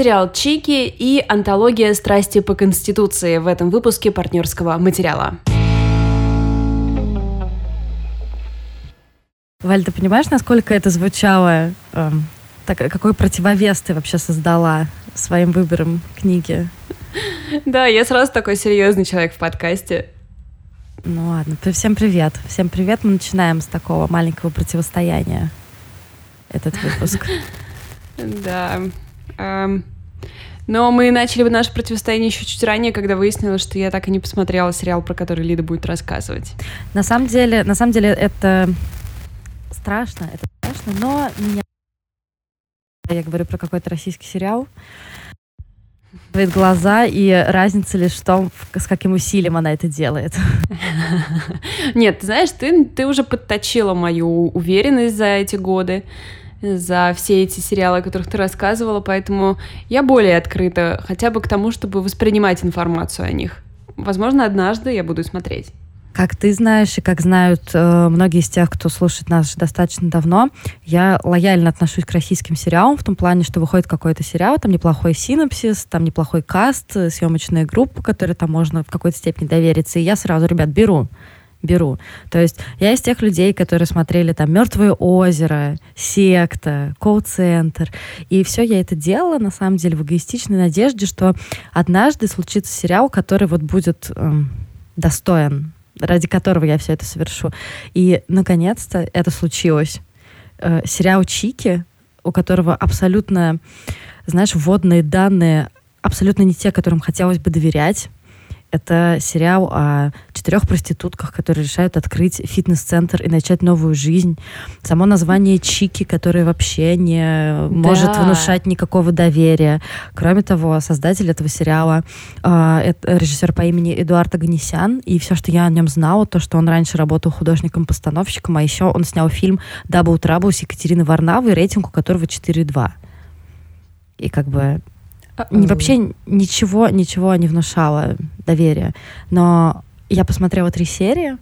сериал «Чики» и антология «Страсти по Конституции» в этом выпуске партнерского материала. Валь, ты понимаешь, насколько это звучало? Эм, так, какой противовес ты вообще создала своим выбором книги? Да, я сразу такой серьезный человек в подкасте. Ну ладно, всем привет. Всем привет. Мы начинаем с такого маленького противостояния этот выпуск. Да. Но мы начали бы наше противостояние еще чуть ранее, когда выяснилось, что я так и не посмотрела сериал, про который Лида будет рассказывать. На самом деле, на самом деле это страшно, это страшно, но меня... Я говорю про какой-то российский сериал. Говорит глаза, и разница лишь в том, с каким усилием она это делает. Нет, ты знаешь, ты, ты уже подточила мою уверенность за эти годы, за все эти сериалы, о которых ты рассказывала, поэтому я более открыта хотя бы к тому, чтобы воспринимать информацию о них. Возможно, однажды я буду смотреть. Как ты знаешь и как знают э, многие из тех, кто слушает нас достаточно давно, я лояльно отношусь к российским сериалам в том плане, что выходит какой-то сериал, там неплохой синопсис, там неплохой каст, э, съемочная группа, которой там можно в какой-то степени довериться, и я сразу, ребят, беру беру. То есть я из тех людей, которые смотрели там «Мертвое озеро», «Секта», «Колл-центр». И все я это делала, на самом деле, в эгоистичной надежде, что однажды случится сериал, который вот будет эм, достоин ради которого я все это совершу. И, наконец-то, это случилось. Э, сериал «Чики», у которого абсолютно, знаешь, вводные данные абсолютно не те, которым хотелось бы доверять. Это сериал о четырех проститутках, которые решают открыть фитнес-центр и начать новую жизнь. Само название Чики, которое вообще не да. может внушать никакого доверия. Кроме того, создатель этого сериала э, это режиссер по имени Эдуард Оганесян. И все, что я о нем знала, то, что он раньше работал художником-постановщиком, а еще он снял фильм «Double Trouble» с Екатериной Варнавой, рейтинг у которого 4,2. И как бы не, вообще ничего, ничего не внушало доверия. Но я посмотрела три серии,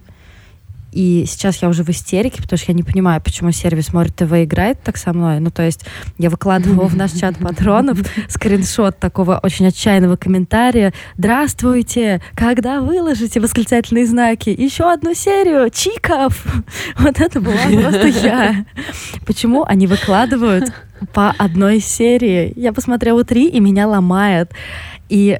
и сейчас я уже в истерике, потому что я не понимаю, почему сервис Море ТВ играет так со мной. Ну, то есть я выкладывала в наш чат патронов скриншот такого очень отчаянного комментария. «Здравствуйте! Когда выложите восклицательные знаки? Еще одну серию! Чиков!» Вот это была просто я. Почему они выкладывают по одной серии? Я посмотрела три, и меня ломает. И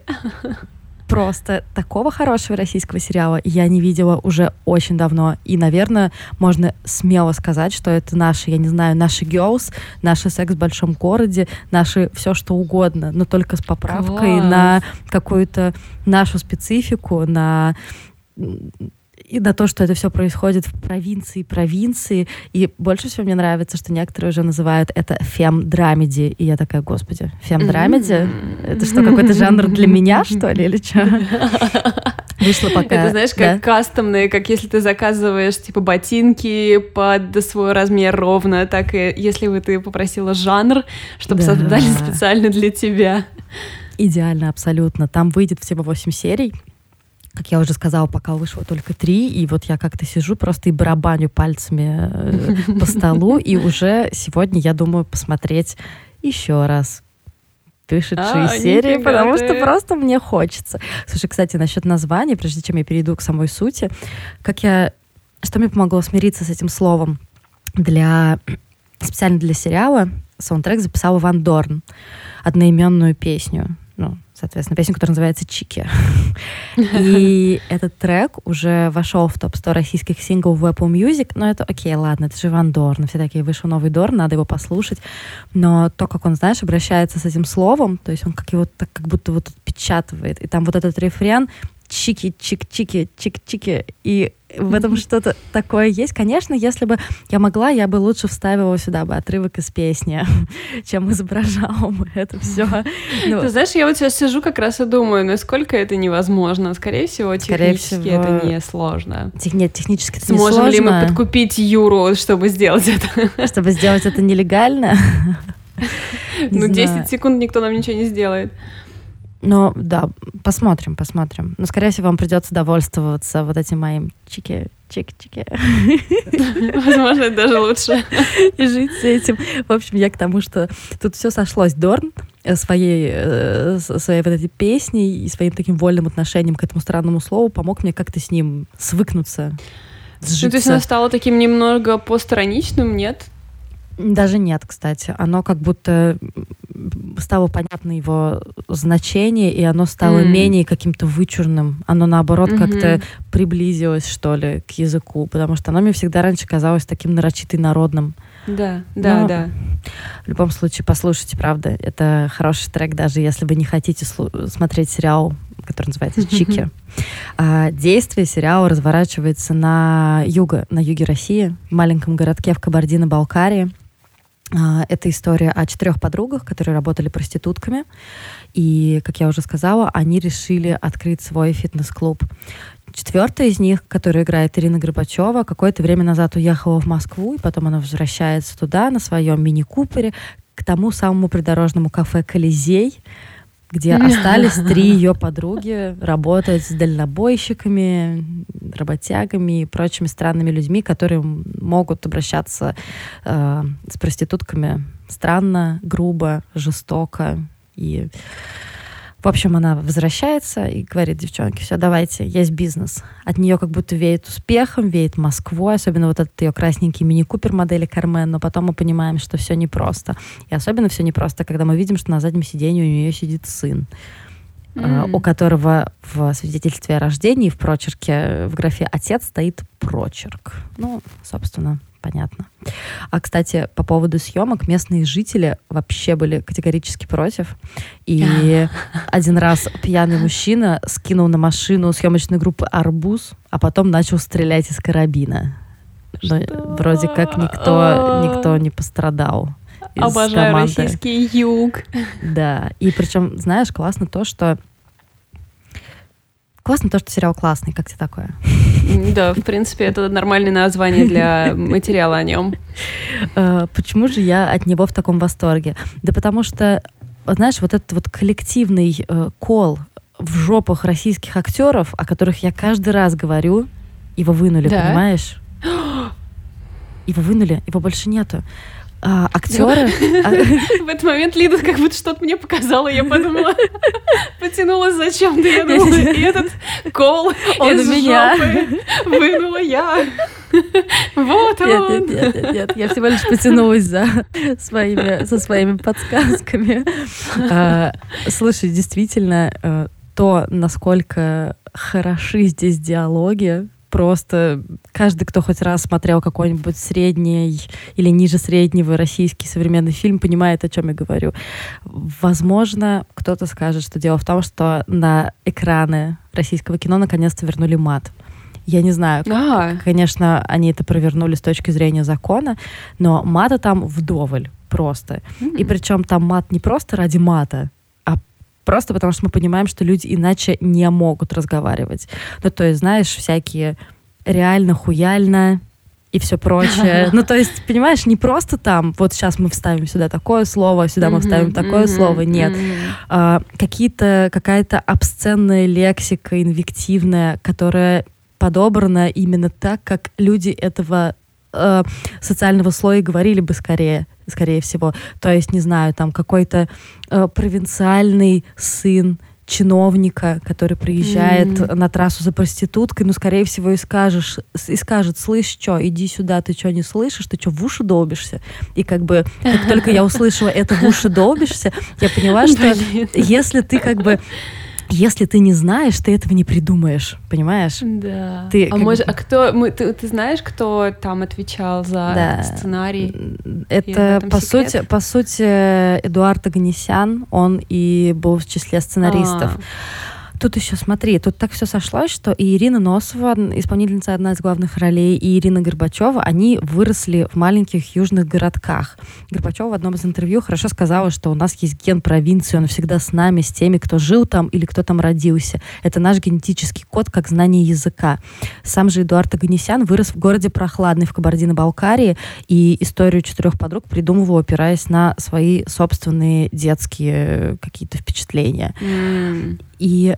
просто такого хорошего российского сериала я не видела уже очень давно. И, наверное, можно смело сказать, что это наши, я не знаю, наши girls, наши секс в большом городе, наши все что угодно, но только с поправкой Класс. на какую-то нашу специфику, на и на то, что это все происходит в провинции, провинции. И больше всего мне нравится, что некоторые уже называют это фем-драмеди. И я такая, господи, фем-драмеди? Mm-hmm. Это что, какой-то жанр для меня, что ли, или что? Вышло пока. Это знаешь, как да? кастомные, как если ты заказываешь типа ботинки под свой размер ровно, так и если бы ты попросила жанр, чтобы да. создали специально для тебя. Идеально, абсолютно. Там выйдет всего 8 серий как я уже сказала, пока вышло только три, и вот я как-то сижу просто и барабаню пальцами э, по столу, и уже сегодня я думаю посмотреть еще раз вышедшие а, серии, потому что просто мне хочется. Слушай, кстати, насчет названия, прежде чем я перейду к самой сути, как я... Что мне помогло смириться с этим словом? Для... Специально для сериала саундтрек записал Иван Дорн, одноименную песню. Соответственно, песню, которая называется «Чики». И этот трек уже вошел в топ-100 российских синглов в Apple Music, но это окей, ладно, это же Ван Дорн, все такие, вышел новый Дорн, надо его послушать, но то, как он, знаешь, обращается с этим словом, то есть он как его так как будто вот отпечатывает, и там вот этот рефрен чики, чик-чики, и в этом что-то такое есть. Конечно, если бы я могла, я бы лучше вставила сюда бы отрывок из песни, чем изображала бы это все. Ну, Ты знаешь, я вот сейчас сижу как раз и думаю, насколько это невозможно. Скорее всего, технически Скорее всего... это не сложно. Тех... Нет, технически это Сможем не сложно. ли мы подкупить Юру, чтобы сделать это? Чтобы сделать это нелегально? Ну, 10 секунд никто нам ничего не сделает. Но да, посмотрим, посмотрим. Но, скорее всего, вам придется довольствоваться вот этим моим чики, чики-чики. Возможно, даже лучше. И жить с этим. В общем, я к тому, что тут все сошлось. Дорн э, своей, э, своей вот этой песней и своим таким вольным отношением к этому странному слову помог мне как-то с ним свыкнуться, сжиться. Ну, то есть оно стало таким немного постраничным, нет? Даже нет, кстати. Оно как будто стало понятно его значение, и оно стало mm. менее каким-то вычурным. Оно, наоборот, mm-hmm. как-то приблизилось, что ли, к языку, потому что оно мне всегда раньше казалось таким нарочитым народным. Да, да, Но да. В любом случае, послушайте, правда, это хороший трек, даже если вы не хотите смотреть сериал, который называется «Чики». А, действие сериала разворачивается на юге, на юге России, в маленьком городке в Кабардино-Балкарии. А, это история о четырех подругах, которые работали проститутками. И, как я уже сказала, они решили открыть свой фитнес-клуб. Четвертая из них, которую играет Ирина Горбачева, какое-то время назад уехала в Москву, и потом она возвращается туда на своем мини-купере к тому самому придорожному кафе «Колизей», где остались три ее подруги работать с дальнобойщиками, работягами и прочими странными людьми, которые могут обращаться э, с проститутками. Странно, грубо, жестоко и в общем, она возвращается и говорит, девчонки, все, давайте, есть бизнес. От нее как будто веет успехом, веет Москвой, особенно вот этот ее красненький мини-купер модели Кармен, но потом мы понимаем, что все непросто. И особенно все непросто, когда мы видим, что на заднем сиденье у нее сидит сын. Mm. у которого в свидетельстве о рождении в прочерке в графе «отец» стоит прочерк. Ну, собственно, понятно. А, кстати, по поводу съемок, местные жители вообще были категорически против. И один раз пьяный мужчина скинул на машину съемочной группы арбуз, а потом начал стрелять из карабина. Но вроде как никто, никто не пострадал. Обожаю команды. российский юг. Да, и причем, знаешь, классно то, что Классно то, что сериал классный. Как тебе такое? Да, в принципе, это нормальное название для материала о нем. Э, почему же я от него в таком восторге? Да потому что, знаешь, вот этот вот коллективный э, кол в жопах российских актеров, о которых я каждый раз говорю, его вынули, понимаешь? Его вынули, его больше нету а, актеры. В этот момент Лида как будто что-то мне показала, я подумала, потянулась зачем-то, я думала, и этот кол он из меня вынула я. Вот он. Нет, нет, нет, нет, я всего лишь потянулась за своими, со своими подсказками. А, слушай, действительно, э, то, насколько хороши здесь диалоги, просто каждый, кто хоть раз смотрел какой-нибудь средний или ниже среднего российский современный фильм, понимает, о чем я говорю. Возможно, кто-то скажет, что дело в том, что на экраны российского кино наконец-то вернули мат. Я не знаю, а. конечно, они это провернули с точки зрения закона, но мата там вдоволь просто. Mm-hmm. И причем там мат не просто ради мата, Просто потому что мы понимаем, что люди иначе не могут разговаривать. Ну, то есть, знаешь, всякие реально хуяльно и все прочее. Ну, то есть, понимаешь, не просто там, вот сейчас мы вставим сюда такое слово, сюда мы вставим такое слово, нет. А, какие-то, какая-то обсценная лексика, инвективная, которая подобрана именно так, как люди этого э, социального слоя говорили бы скорее скорее всего. То есть, не знаю, там какой-то э, провинциальный сын чиновника, который приезжает mm-hmm. на трассу за проституткой, ну, скорее всего, и скажешь, и скажет, слышь, что, иди сюда, ты что, не слышишь, ты что, в уши долбишься? И как бы, как только я услышала это в уши долбишься, я поняла, что если ты как бы если ты не знаешь, ты этого не придумаешь, понимаешь? Да. Ты, а может, бы... а кто, мы, ты, ты знаешь, кто там отвечал за да. сценарий? Это по секрет? сути, по сути Эдуард Аганесян, он и был в числе сценаристов. А. Тут еще смотри, тут так все сошлось, что и Ирина Носова, исполнительница одна из главных ролей, и Ирина Горбачева, они выросли в маленьких южных городках. Горбачева в одном из интервью хорошо сказала, что у нас есть ген провинции, он всегда с нами, с теми, кто жил там или кто там родился. Это наш генетический код, как знание языка. Сам же Эдуард Аганесян вырос в городе Прохладный в Кабардино-Балкарии, и историю четырех подруг придумывал, опираясь на свои собственные детские какие-то впечатления. Mm. И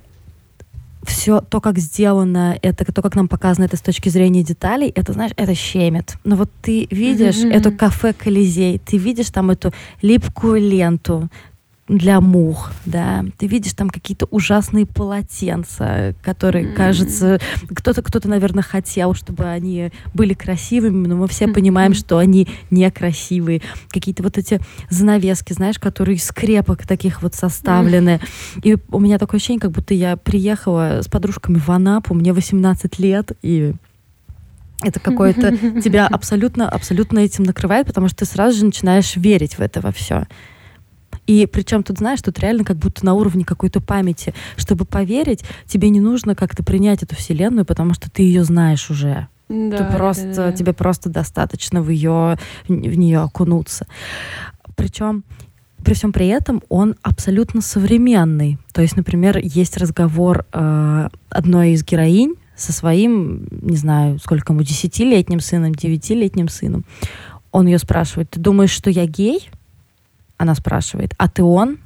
все то, как сделано, это то, как нам показано это с точки зрения деталей, это, знаешь, это щемит. Но вот ты видишь mm-hmm. эту кафе Колизей, ты видишь там эту липкую ленту, для мух, да. Ты видишь там какие-то ужасные полотенца, которые, mm-hmm. кажется, кто-то, кто-то, наверное, хотел, чтобы они были красивыми, но мы все mm-hmm. понимаем, что они некрасивые. Какие-то вот эти занавески, знаешь, которые из скрепок таких вот составлены. Mm-hmm. И у меня такое ощущение, как будто я приехала с подружками в Анапу, мне 18 лет, и это какое-то тебя абсолютно, абсолютно этим накрывает, потому что ты сразу же начинаешь верить в это во все. И причем тут, знаешь, тут реально как будто на уровне какой-то памяти. Чтобы поверить, тебе не нужно как-то принять эту вселенную, потому что ты ее знаешь уже. Да, ты просто, да, да. тебе просто достаточно в ее, в нее окунуться. Причем при всем при этом он абсолютно современный. То есть, например, есть разговор э, одной из героинь со своим, не знаю, сколько ему, десятилетним сыном, девятилетним сыном. Он ее спрашивает, ты думаешь, что я гей? Она спрашивает, а ты он?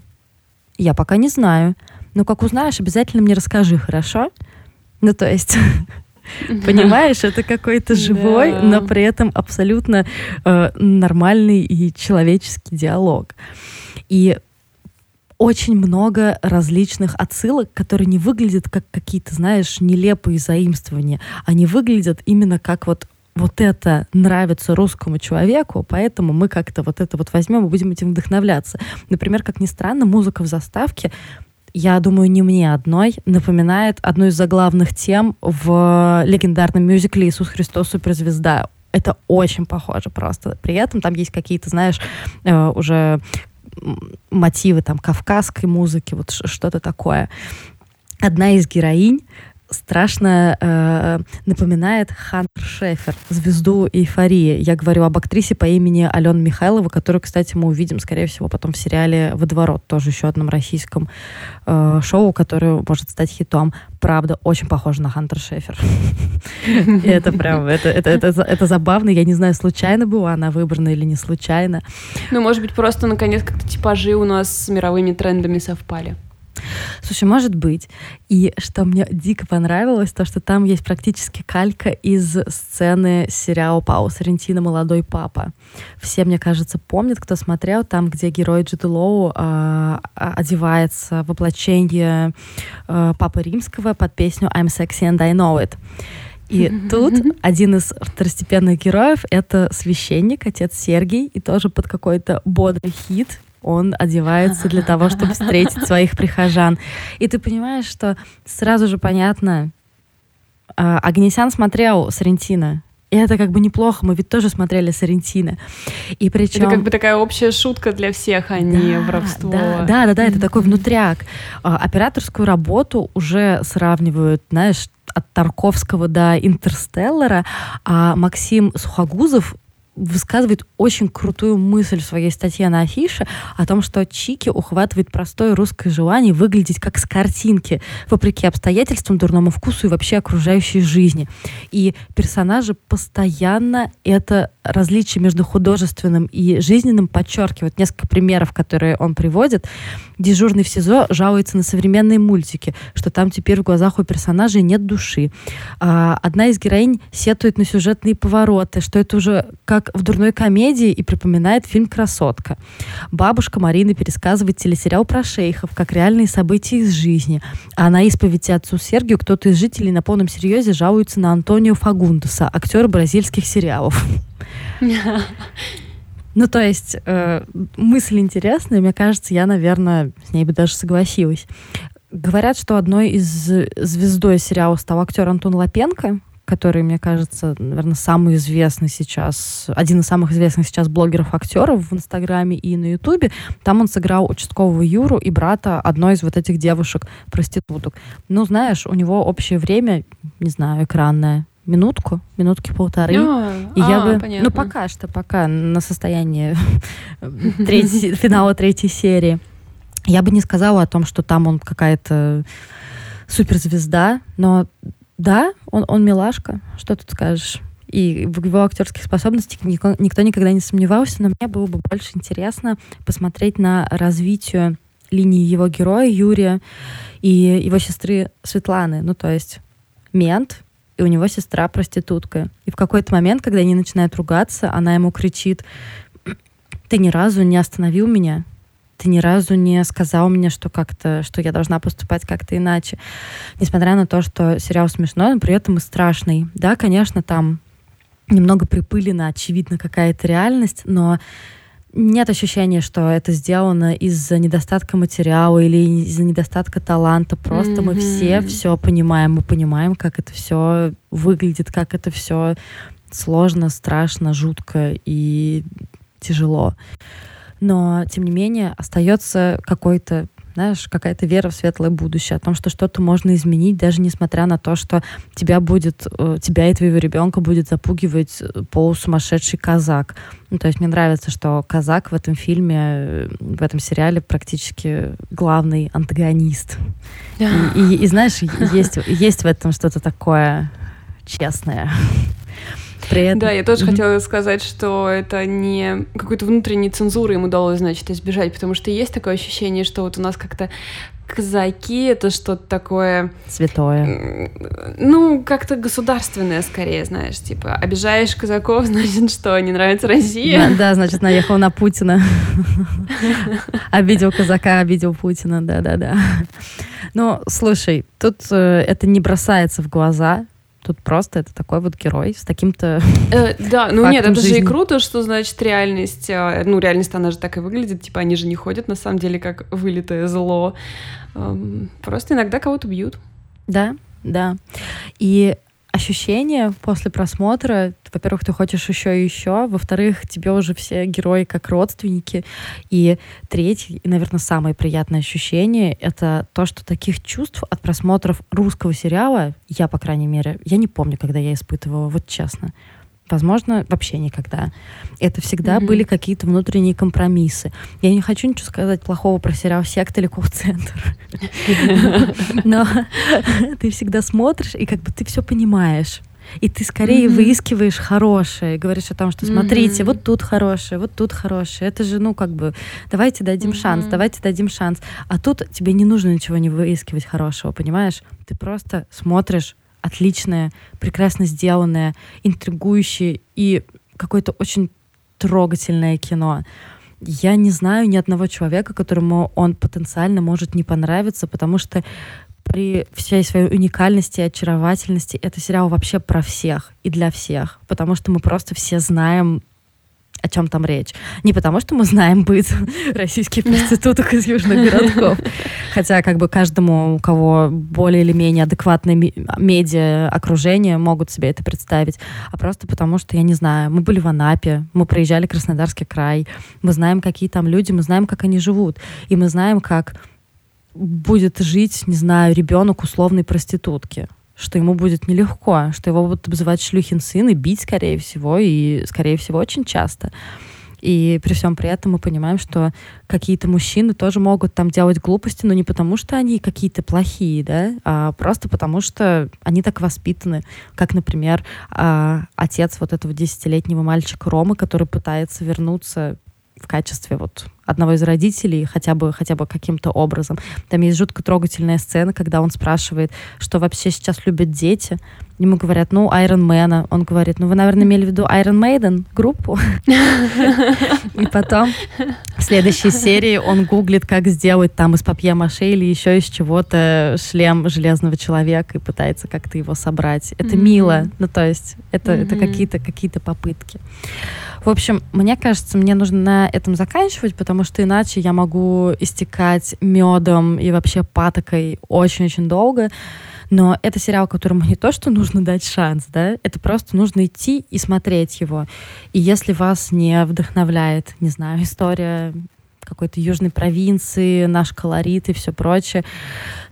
Я пока не знаю. Но как узнаешь, обязательно мне расскажи, хорошо? Ну, то есть... Понимаешь, это какой-то живой, да. но при этом абсолютно э, нормальный и человеческий диалог. И очень много различных отсылок, которые не выглядят как какие-то, знаешь, нелепые заимствования. Они выглядят именно как вот вот это нравится русскому человеку, поэтому мы как-то вот это вот возьмем и будем этим вдохновляться. Например, как ни странно, музыка в заставке я думаю, не мне одной, напоминает одну из заглавных тем в легендарном мюзикле «Иисус Христос. Суперзвезда». Это очень похоже просто. При этом там есть какие-то, знаешь, э, уже мотивы там кавказской музыки, вот что-то такое. Одна из героинь страшно э, напоминает Хантер Шефер, звезду эйфории. Я говорю об актрисе по имени Алена Михайлова, которую, кстати, мы увидим, скорее всего, потом в сериале «Водоворот», тоже еще одном российском э, шоу, которое может стать хитом. Правда, очень похоже на Хантер Шефер. Это прям, это, забавно. Я не знаю, случайно была она выбрана или не случайно. Ну, может быть, просто, наконец, как-то типажи у нас с мировыми трендами совпали. Слушай, может быть. И что мне дико понравилось, то, что там есть практически калька из сцены сериала Пау Соррентино «Молодой папа». Все, мне кажется, помнят, кто смотрел, там, где герой Джуд Лоу э, одевается в воплощение э, Папы Римского под песню «I'm sexy and I know it». И тут один из второстепенных героев — это священник, отец Сергий, и тоже под какой-то бодрый хит он одевается для того, чтобы встретить своих прихожан. И ты понимаешь, что сразу же понятно, а, Агнесян смотрел Сарентино, и это как бы неплохо, мы ведь тоже смотрели Сарентино. И причем... Это как бы такая общая шутка для всех, а не воровство. Да, да, да, да, это такой внутряк. А, операторскую работу уже сравнивают, знаешь, от Тарковского до Интерстеллара, а Максим Сухогузов высказывает очень крутую мысль в своей статье на афише о том, что Чики ухватывает простое русское желание выглядеть как с картинки, вопреки обстоятельствам, дурному вкусу и вообще окружающей жизни. И персонажи постоянно это различие между художественным и жизненным подчеркивают. Несколько примеров, которые он приводит. Дежурный в СИЗО жалуется на современные мультики, что там теперь в глазах у персонажей нет души. А, одна из героинь сетует на сюжетные повороты, что это уже как в дурной комедии и припоминает фильм «Красотка». Бабушка Марина пересказывает телесериал про шейхов, как реальные события из жизни. А на исповеди отцу Сергию кто-то из жителей на полном серьезе жалуется на Антонио Фагундуса, актера бразильских сериалов. Ну, то есть, э, мысль интересная, мне кажется, я, наверное, с ней бы даже согласилась. Говорят, что одной из звездой сериала стал актер Антон Лапенко, который, мне кажется, наверное, самый известный сейчас, один из самых известных сейчас блогеров-актеров в Инстаграме и на Ютубе. Там он сыграл участкового Юру и брата одной из вот этих девушек-проституток. Ну, знаешь, у него общее время, не знаю, экранное, минутку, минутки полторы. А, и а, я бы, понятно. ну пока что, пока на состоянии финала третьей серии, я бы не сказала о том, что там он какая-то суперзвезда, но да, он, он милашка, что тут скажешь. И в его актерских способностях никто, никто никогда не сомневался, но мне было бы больше интересно посмотреть на развитие линии его героя Юрия и его сестры Светланы. Ну, то есть мент, и у него сестра проститутка. И в какой-то момент, когда они начинают ругаться, она ему кричит, ты ни разу не остановил меня, ты ни разу не сказал мне, что как-то, что я должна поступать как-то иначе. Несмотря на то, что сериал смешной, но при этом и страшный. Да, конечно, там немного припылена, очевидно, какая-то реальность, но нет ощущения, что это сделано из-за недостатка материала или из-за недостатка таланта. Просто mm-hmm. мы все все понимаем, мы понимаем, как это все выглядит, как это все сложно, страшно, жутко и тяжело. Но, тем не менее, остается какой-то знаешь, какая-то вера в светлое будущее, о том, что что-то можно изменить, даже несмотря на то, что тебя будет, э, тебя и твоего ребенка будет запугивать э, полусумасшедший казак. Ну, то есть мне нравится, что казак в этом фильме, э, в этом сериале практически главный антагонист. И, и, и знаешь, есть, есть в этом что-то такое честное. При этом... Да, я тоже mm-hmm. хотела сказать, что это не какой-то внутренней цензуры им удалось, значит, избежать, потому что есть такое ощущение, что вот у нас как-то казаки это что-то такое... Святое. Ну, как-то государственное скорее, знаешь, типа, обижаешь казаков, значит, что, не нравится Россия? Да, да значит, наехал на Путина. Обидел казака, обидел Путина, да-да-да. Ну, слушай, тут э, это не бросается в глаза, Тут просто это такой вот герой с таким-то. Э, да, ну нет, это жизни. же и круто, что значит реальность. Э, ну, реальность, она же так и выглядит. Типа, они же не ходят на самом деле как вылитое зло. Эм, просто иногда кого-то бьют. Да, да. И ощущение после просмотра, во-первых, ты хочешь еще и еще, во-вторых, тебе уже все герои как родственники, и третье, и, наверное, самое приятное ощущение — это то, что таких чувств от просмотров русского сериала, я, по крайней мере, я не помню, когда я испытывала, вот честно. Возможно, вообще никогда. Это всегда mm-hmm. были какие-то внутренние компромиссы. Я не хочу ничего сказать плохого про сериал «Секта» или «Колл-центр». Но ты всегда смотришь, и как бы ты все понимаешь. И ты скорее mm-hmm. выискиваешь хорошее, говоришь о том, что смотрите, mm-hmm. вот тут хорошее, вот тут хорошее. Это же, ну, как бы, давайте дадим mm-hmm. шанс, давайте дадим шанс. А тут тебе не нужно ничего не выискивать хорошего, понимаешь? Ты просто смотришь отличное, прекрасно сделанное, интригующее и какое-то очень трогательное кино. Я не знаю ни одного человека, которому он потенциально может не понравиться, потому что при всей своей уникальности и очаровательности это сериал вообще про всех и для всех, потому что мы просто все знаем о чем там речь. Не потому, что мы знаем быт российских проституток из южных городков, хотя как бы каждому, у кого более или менее адекватное медиа окружение, могут себе это представить, а просто потому, что, я не знаю, мы были в Анапе, мы проезжали Краснодарский край, мы знаем, какие там люди, мы знаем, как они живут, и мы знаем, как будет жить, не знаю, ребенок условной проститутки что ему будет нелегко, что его будут обзывать шлюхин сын и бить, скорее всего, и, скорее всего, очень часто. И при всем при этом мы понимаем, что какие-то мужчины тоже могут там делать глупости, но не потому, что они какие-то плохие, да, а просто потому, что они так воспитаны. Как, например, а, отец вот этого десятилетнего мальчика Ромы, который пытается вернуться в качестве вот одного из родителей хотя бы, хотя бы каким-то образом. Там есть жутко трогательная сцена, когда он спрашивает, что вообще сейчас любят дети. Ему говорят, ну, Iron Man. Он говорит, ну, вы, наверное, имели в виду Iron Maiden группу. И потом в следующей серии он гуглит, как сделать там из папье-маше или еще из чего-то шлем железного человека и пытается как-то его собрать. Это мило. Ну, то есть это, это какие-то какие попытки. В общем, мне кажется, мне нужно на этом заканчивать, потому что иначе я могу истекать медом и вообще патокой очень-очень долго. Но это сериал, которому не то, что нужно дать шанс, да, это просто нужно идти и смотреть его. И если вас не вдохновляет, не знаю, история какой-то южной провинции, наш колорит и все прочее,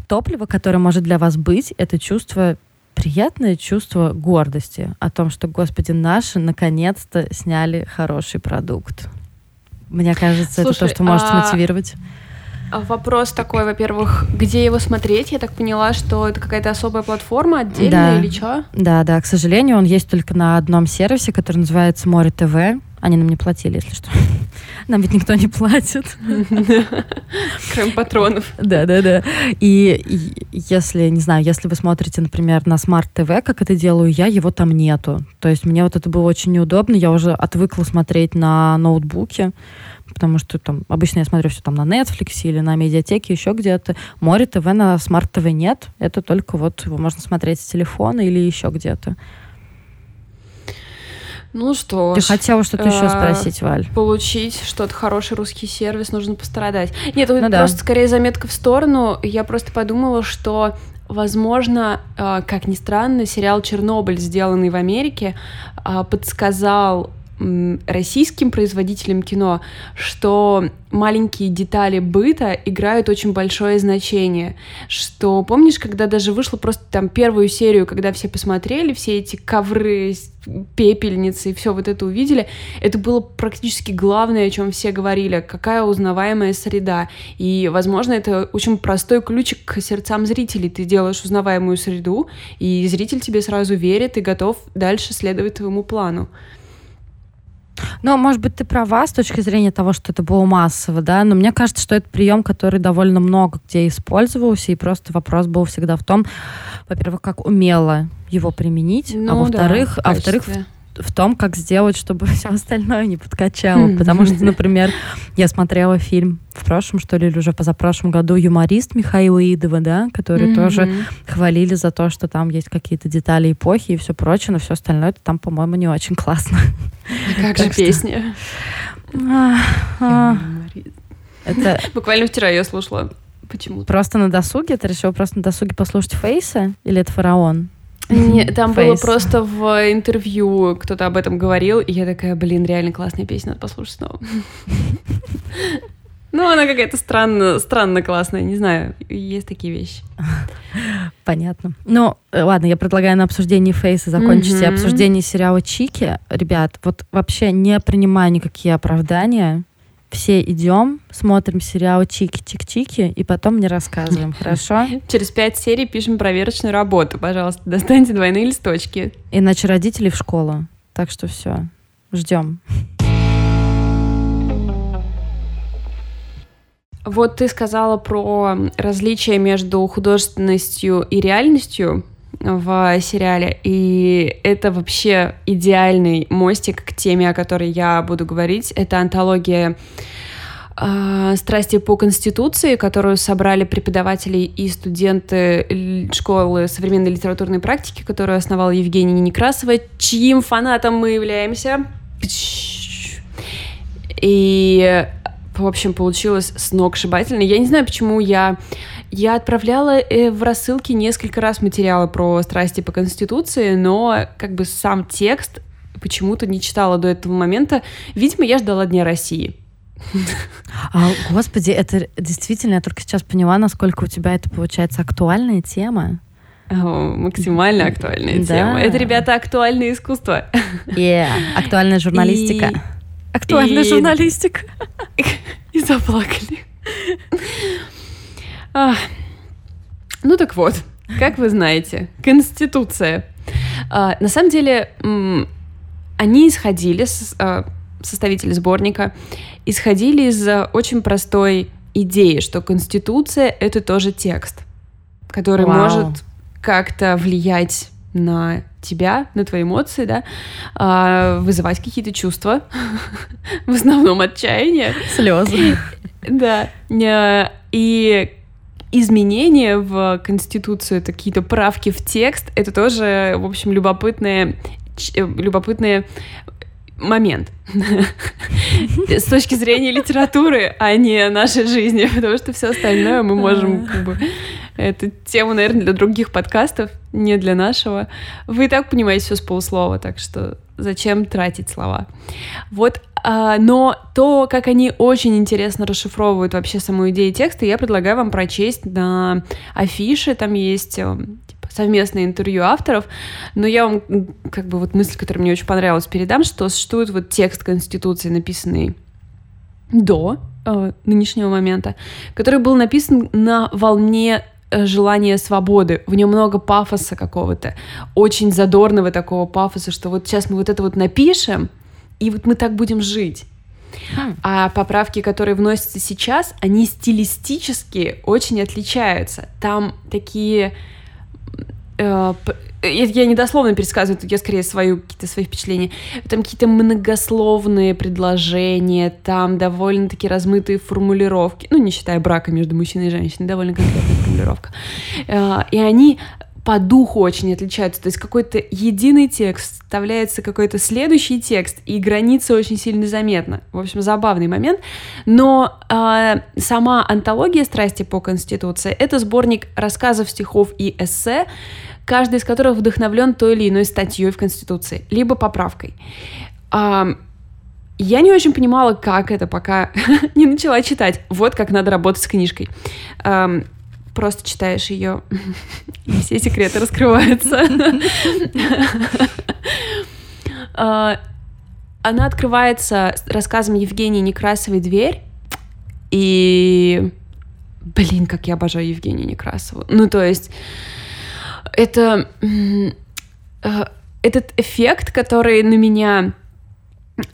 топливо, которое может для вас быть, это чувство приятное чувство гордости о том, что, господи, наши наконец-то сняли хороший продукт. Мне кажется, Слушай, это то, что может а... мотивировать. Вопрос такой, во-первых, где его смотреть? Я так поняла, что это какая-то особая платформа отдельная да. или что? Да, да, к сожалению, он есть только на одном сервисе, который называется Море ТВ. Они нам не платили, если что. Нам ведь никто не платит. Кроме патронов. Да, да, да. И если, не знаю, если вы смотрите, например, на Smart TV, как это делаю я, его там нету. То есть мне вот это было очень неудобно. Я уже отвыкла смотреть на ноутбуке потому что там обычно я смотрю все там на Netflix или на медиатеке, еще где-то. Море ТВ на Smart TV нет. Это только вот его можно смотреть с телефона или еще где-то. Ну что Ты ж, хотела что-то еще спросить, Валь? Получить что-то хороший русский сервис нужно пострадать. Нет, ну, просто да. скорее заметка в сторону. Я просто подумала, что возможно, э, как ни странно, сериал Чернобыль, сделанный в Америке, э, подсказал российским производителям кино, что маленькие детали быта играют очень большое значение. Что помнишь, когда даже вышла просто там первую серию, когда все посмотрели, все эти ковры, пепельницы и все вот это увидели, это было практически главное, о чем все говорили, какая узнаваемая среда. И, возможно, это очень простой ключик к сердцам зрителей. Ты делаешь узнаваемую среду, и зритель тебе сразу верит и готов дальше следовать твоему плану. Ну, может быть, ты права с точки зрения того, что это было массово, да, но мне кажется, что это прием, который довольно много где использовался, и просто вопрос был всегда в том, во-первых, как умело его применить, а ну, а во-вторых, да, а во-вторых, в том, как сделать, чтобы все остальное не подкачало. Потому что, например, я смотрела фильм в прошлом, что ли, или уже позапрошлом году «Юморист» Михаила Идова, да, который тоже хвалили за то, что там есть какие-то детали эпохи и все прочее, но все остальное это там, по-моему, не очень классно. А как же песня? А. Это... Буквально вчера я слушала. Почему? Просто на досуге? Ты решила просто на досуге послушать Фейса? Или это Фараон? Нет, там Face. было просто в интервью кто-то об этом говорил, и я такая, блин, реально классная песня, надо послушать снова. Ну, она какая-то странно, странно классная, не знаю, есть такие вещи. Понятно. Ну, э, ладно, я предлагаю на обсуждении Фейса закончить mm-hmm. обсуждение сериала Чики. Ребят, вот вообще не принимаю никакие оправдания все идем, смотрим сериал Чики-Чик-Чики, и потом мне рассказываем, хорошо? Через пять серий пишем проверочную работу, пожалуйста, достаньте двойные листочки. Иначе родители в школу. Так что все, ждем. Вот ты сказала про различия между художественностью и реальностью в сериале, и это вообще идеальный мостик к теме, о которой я буду говорить. Это антология э, «Страсти по Конституции», которую собрали преподаватели и студенты школы современной литературной практики, которую основала Евгения Некрасова, чьим фанатом мы являемся. И, в общем, получилось сногсшибательно. Я не знаю, почему я я отправляла э, в рассылки несколько раз материалы про страсти по Конституции, но как бы сам текст почему-то не читала до этого момента. Видимо, я ждала Дня России. А, господи, это действительно, я только сейчас поняла, насколько у тебя это получается актуальная тема. О, максимально актуальная да. тема. Это, ребята, актуальное искусство. Yeah, актуальная журналистика. И... Актуальная и... журналистика. И заплакали. А, ну так вот, как вы знаете, Конституция. А, на самом деле, они исходили, с, а, составители сборника, исходили из очень простой идеи, что Конституция — это тоже текст, который Вау. может как-то влиять на тебя, на твои эмоции, да, а, вызывать какие-то чувства, в основном отчаяние. Слезы. Да. И изменения в Конституцию, это какие-то правки в текст, это тоже, в общем, любопытные, э, любопытные момент с точки зрения литературы, а не нашей жизни, потому что все остальное мы можем как бы это тема, наверное, для других подкастов, не для нашего. Вы и так понимаете все с полуслова, так что зачем тратить слова? Вот а, но то, как они очень интересно расшифровывают вообще саму идею текста, я предлагаю вам прочесть на афише. Там есть э, типа, совместное интервью авторов, но я вам как бы вот мысль, которая мне очень понравилась, передам, что существует вот текст Конституции, написанный до э, нынешнего момента, который был написан на волне э, желания свободы. В нем много пафоса какого-то, очень задорного такого пафоса, что вот сейчас мы вот это вот напишем, и вот мы так будем жить. Хм. А поправки, которые вносятся сейчас, они стилистически очень отличаются. Там такие э, я не дословно пересказываю, я скорее свою, какие-то свои впечатления. Там какие-то многословные предложения, там довольно-таки размытые формулировки, ну, не считая брака между мужчиной и женщиной, довольно конкретная формулировка. Э, и они по духу очень отличаются. То есть какой-то единый текст вставляется какой-то следующий текст, и граница очень сильно заметна. В общем, забавный момент. Но э, сама антология страсти по Конституции — это сборник рассказов, стихов и эссе, каждый из которых вдохновлен той или иной статьей в Конституции, либо поправкой. А, я не очень понимала, как это, пока не начала читать. Вот как надо работать с книжкой. А, просто читаешь ее, и все секреты раскрываются. А, она открывается рассказом Евгении Некрасовой «Дверь», и... Блин, как я обожаю Евгению Некрасову. Ну, то есть это э, этот эффект, который на меня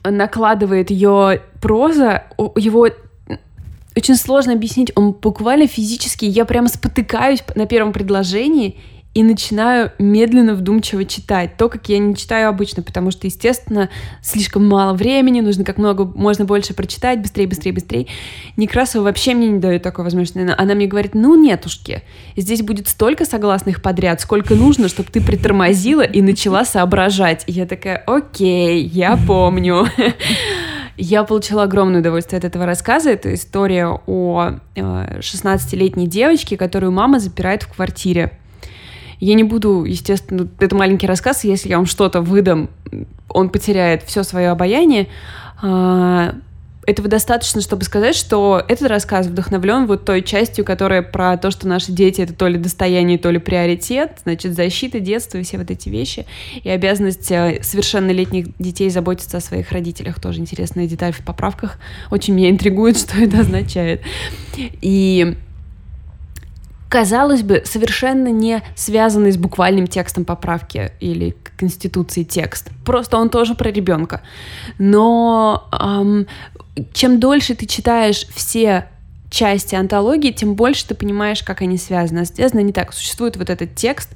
накладывает ее проза, его очень сложно объяснить. Он буквально физически, я прямо спотыкаюсь на первом предложении и начинаю медленно, вдумчиво читать. То, как я не читаю обычно, потому что, естественно, слишком мало времени, нужно как много, можно больше прочитать, быстрее, быстрее, быстрее. Некрасова вообще мне не дает такой возможности. Она мне говорит, ну, нетушки, здесь будет столько согласных подряд, сколько нужно, чтобы ты притормозила и начала соображать. И я такая, окей, я помню. Я получила огромное удовольствие от этого рассказа. Это история о 16-летней э, девочке, которую мама запирает в квартире. Я не буду, естественно, это маленький рассказ, если я вам что-то выдам, он потеряет все свое обаяние. Этого достаточно, чтобы сказать, что этот рассказ вдохновлен вот той частью, которая про то, что наши дети это то ли достояние, то ли приоритет, значит, защита, детство и все вот эти вещи. И обязанность э, совершеннолетних детей заботиться о своих родителях. Тоже интересная деталь в поправках. Очень меня интригует, что это означает. И казалось бы, совершенно не связанный с буквальным текстом поправки или конституции текст. Просто он тоже про ребенка. Но эм, чем дольше ты читаешь все части антологии, тем больше ты понимаешь, как они связаны. А связаны не так. Существует вот этот текст,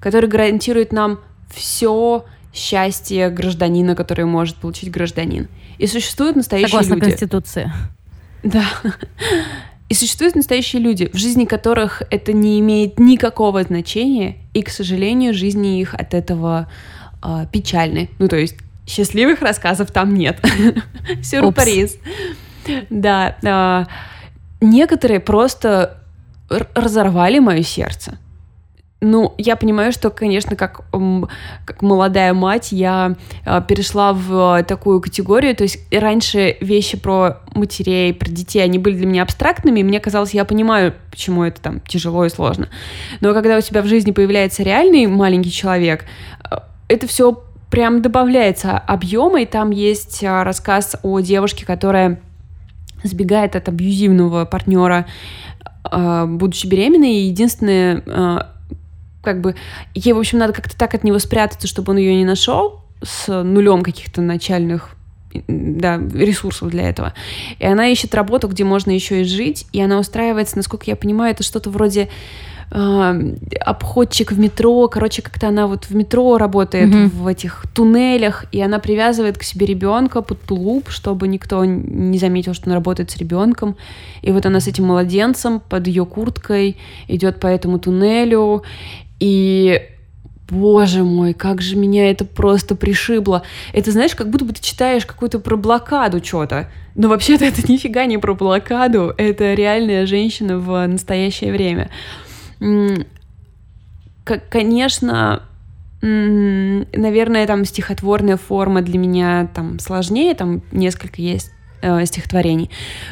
который гарантирует нам все счастье гражданина, которое может получить гражданин. И существуют настоящие Согласно люди. Конституции. Да. И существуют настоящие люди, в жизни которых это не имеет никакого значения, и, к сожалению, жизни их от этого э, печальны. Ну, то есть счастливых рассказов там нет. Сюрприз. Да. Э, некоторые просто разорвали мое сердце. Ну, я понимаю, что, конечно, как, как молодая мать, я э, перешла в такую категорию. То есть раньше вещи про матерей, про детей, они были для меня абстрактными, и мне казалось, я понимаю, почему это там тяжело и сложно. Но когда у тебя в жизни появляется реальный маленький человек, это все прям добавляется объема, и там есть э, рассказ о девушке, которая сбегает от абьюзивного партнера, э, будучи беременной, и единственное э, как бы ей, в общем, надо как-то так от него спрятаться, чтобы он ее не нашел с нулем каких-то начальных да, ресурсов для этого. И она ищет работу, где можно еще и жить, и она устраивается, насколько я понимаю, это что-то вроде э, обходчик в метро, короче, как-то она вот в метро работает, mm-hmm. в этих туннелях, и она привязывает к себе ребенка под тулуп, чтобы никто не заметил, что она работает с ребенком. И вот она с этим младенцем под ее курткой идет по этому туннелю, и Боже мой, как же меня это просто пришибло. Это, знаешь, как будто бы ты читаешь какую-то про блокаду что-то. Но вообще-то это нифига не про блокаду, это реальная женщина в настоящее время. Конечно, наверное, там стихотворная форма для меня там сложнее, там несколько есть э, стихотворений.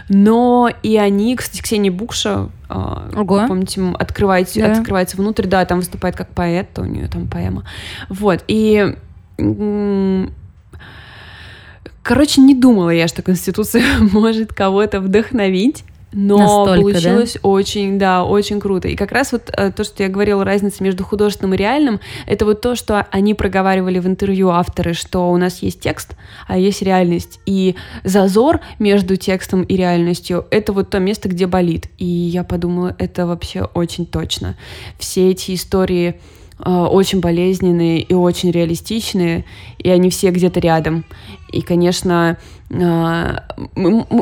Но и они, кстати, Ксения Букша, э, Ого. помните, открывается, да. открывается внутрь, да, там выступает как поэт, то у нее там поэма. Вот, и... Короче, не думала я, что Конституция может кого-то вдохновить, но Настолько, получилось да? очень, да, очень круто. И как раз вот э, то, что я говорила, разница между художественным и реальным, это вот то, что они проговаривали в интервью авторы, что у нас есть текст, а есть реальность. И зазор между текстом и реальностью — это вот то место, где болит. И я подумала, это вообще очень точно. Все эти истории очень болезненные и очень реалистичные, и они все где-то рядом. И, конечно, э,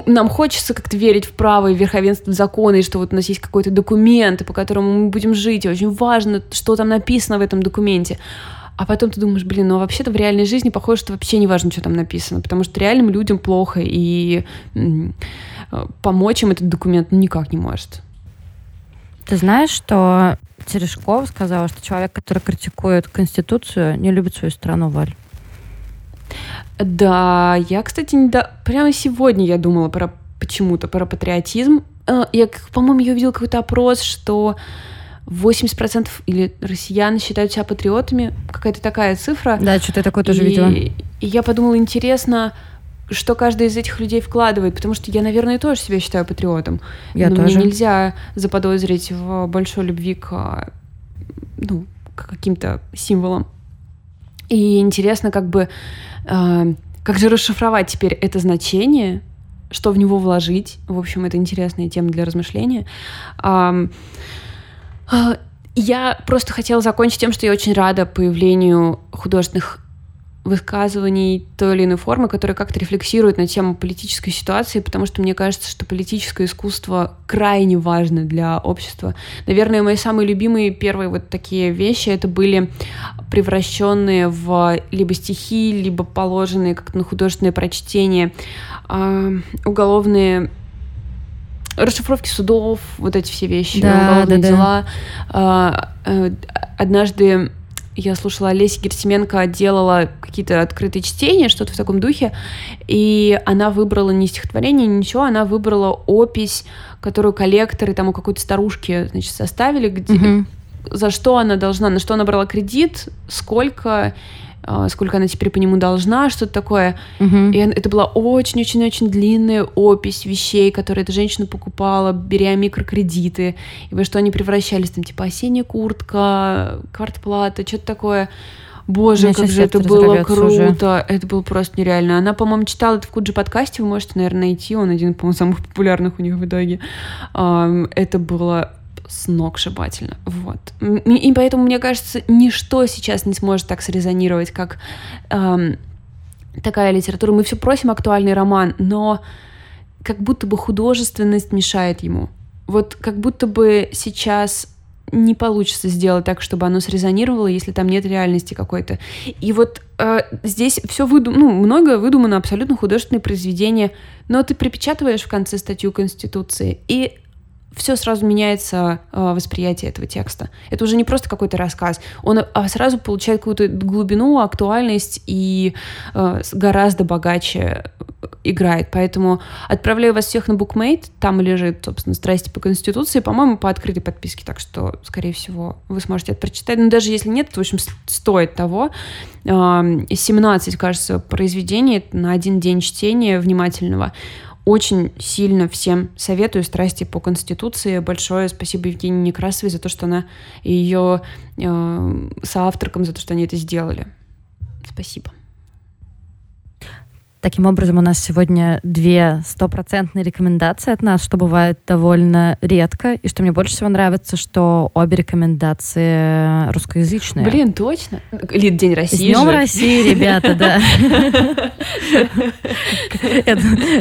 нам хочется как-то верить в право и верховенство закона, и что вот у нас есть какой-то документ, по которому мы будем жить, и очень важно, что там написано в этом документе. А потом ты думаешь, блин, ну вообще-то в реальной жизни похоже, что вообще не важно, что там написано, потому что реальным людям плохо, и э, помочь им этот документ ну, никак не может. Ты знаешь, что Терешков сказал, что человек, который критикует Конституцию, не любит свою страну, Валь. Да, я, кстати, не до... прямо сегодня я думала про почему-то про патриотизм. Э, я, по-моему, я увидела какой-то опрос, что 80% или россиян считают себя патриотами. Какая-то такая цифра. Да, что-то я такое тоже и, видела. И я подумала, интересно, что каждый из этих людей вкладывает, потому что я, наверное, тоже себя считаю патриотом. Я но тоже. мне нельзя заподозрить в большой любви к, ну, к каким-то символам. И интересно, как бы, э, как же расшифровать теперь это значение, что в него вложить. В общем, это интересная тема для размышления. Э, э, я просто хотела закончить тем, что я очень рада появлению художественных высказываний той или иной формы, которые как-то рефлексируют на тему политической ситуации, потому что мне кажется, что политическое искусство крайне важно для общества. Наверное, мои самые любимые первые вот такие вещи это были превращенные в либо стихи, либо положенные как-то на художественное прочтение, э, уголовные расшифровки судов, вот эти все вещи, да, уголовные да, дела. Да. Э, однажды я слушала Олеся Герсименко делала какие-то открытые чтения, что-то в таком духе, и она выбрала не стихотворение, ничего, она выбрала опись, которую коллекторы там у какой-то старушки, значит, составили, где, Мгм. за что она должна, на что она брала кредит, сколько, сколько она теперь по нему должна, что-то такое. Мгм. И это была очень-очень-очень длинная опись вещей, которые эта женщина покупала, беря микрокредиты, и во что они превращались, там, типа, осенняя куртка, квартплата, что-то такое. Боже, как же это было круто. Это было просто нереально. Она, по-моему, читала это в Куджи подкасте, вы можете, наверное, найти. Он один, по-моему, самых популярных у них в итоге. Это было сногсшибательно. Вот. И поэтому, мне кажется, ничто сейчас не сможет так срезонировать, как ам, такая литература. Мы все просим актуальный роман, но как будто бы художественность мешает ему. Вот как будто бы сейчас не получится сделать так, чтобы оно срезонировало, если там нет реальности какой-то. И вот э, здесь все выдум... ну, многое выдумано абсолютно художественное произведение, но ты припечатываешь в конце статью Конституции, и все сразу меняется э, восприятие этого текста. Это уже не просто какой-то рассказ, он а, сразу получает какую-то глубину, актуальность и э, гораздо богаче э, играет. Поэтому отправляю вас всех на букмейт, там лежит, собственно, «Страсти по Конституции», по-моему, по открытой подписке, так что, скорее всего, вы сможете это прочитать. Но даже если нет, то, в общем, стоит того. Эм, 17, кажется, произведений на один день чтения внимательного. Очень сильно всем советую «Страсти по Конституции». Большое спасибо Евгении Некрасовой за то, что она и ее э, соавторкам за то, что они это сделали. Спасибо. Таким образом, у нас сегодня две стопроцентные рекомендации от нас, что бывает довольно редко. И что мне больше всего нравится, что обе рекомендации русскоязычные. Блин, точно. Лид, День С России Днем же. России, ребята, да.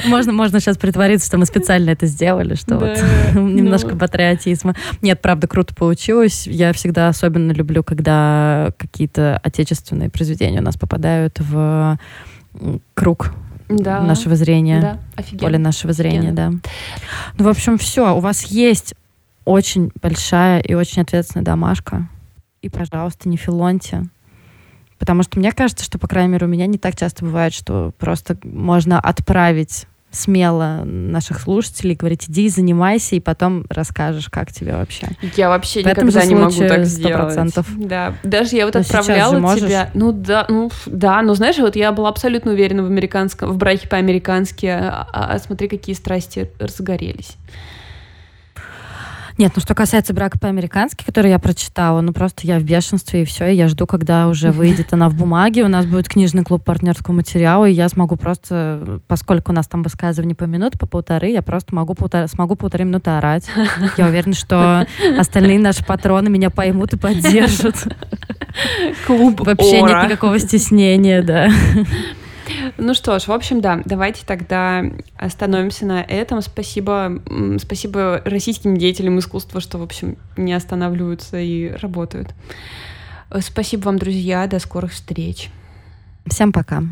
Можно, можно сейчас притвориться, что мы специально это сделали, что вот Да, немножко ну. патриотизма. Нет, правда, круто получилось. Я всегда особенно люблю, когда какие-то отечественные произведения у нас попадают в круг Да. нашего зрения, Да, поле офигенно. нашего зрения, Офигенно. да. Ну, в общем, все. У вас есть очень большая и очень ответственная домашка. И, пожалуйста, не филоньте. Потому что мне кажется, что, по крайней мере, у меня не так часто бывает, что просто можно отправить смело наших слушателей, говорить, иди, занимайся, и потом расскажешь, как тебе вообще. Я вообще В этом никогда же не могу так 100%. сделать. Да, даже я вот Но отправляла тебя. Ну да, ну да, но знаешь, вот я была абсолютно уверена в американском, в браке по-американски. А, а смотри, какие страсти разгорелись. Нет, ну что касается брака по-американски, который я прочитала, ну просто я в бешенстве, и все, и я жду, когда уже выйдет она в бумаге, у нас будет книжный клуб партнерского материала, и я смогу просто, поскольку у нас там высказывание по минуту, по полторы, я просто могу полтора, смогу полторы минуты орать. Я уверена, что остальные наши патроны меня поймут и поддержат. Клуб Вообще нет никакого стеснения, да. Ну что ж, в общем, да, давайте тогда остановимся на этом. Спасибо, спасибо российским деятелям искусства, что, в общем, не останавливаются и работают. Спасибо вам, друзья. До скорых встреч. Всем пока.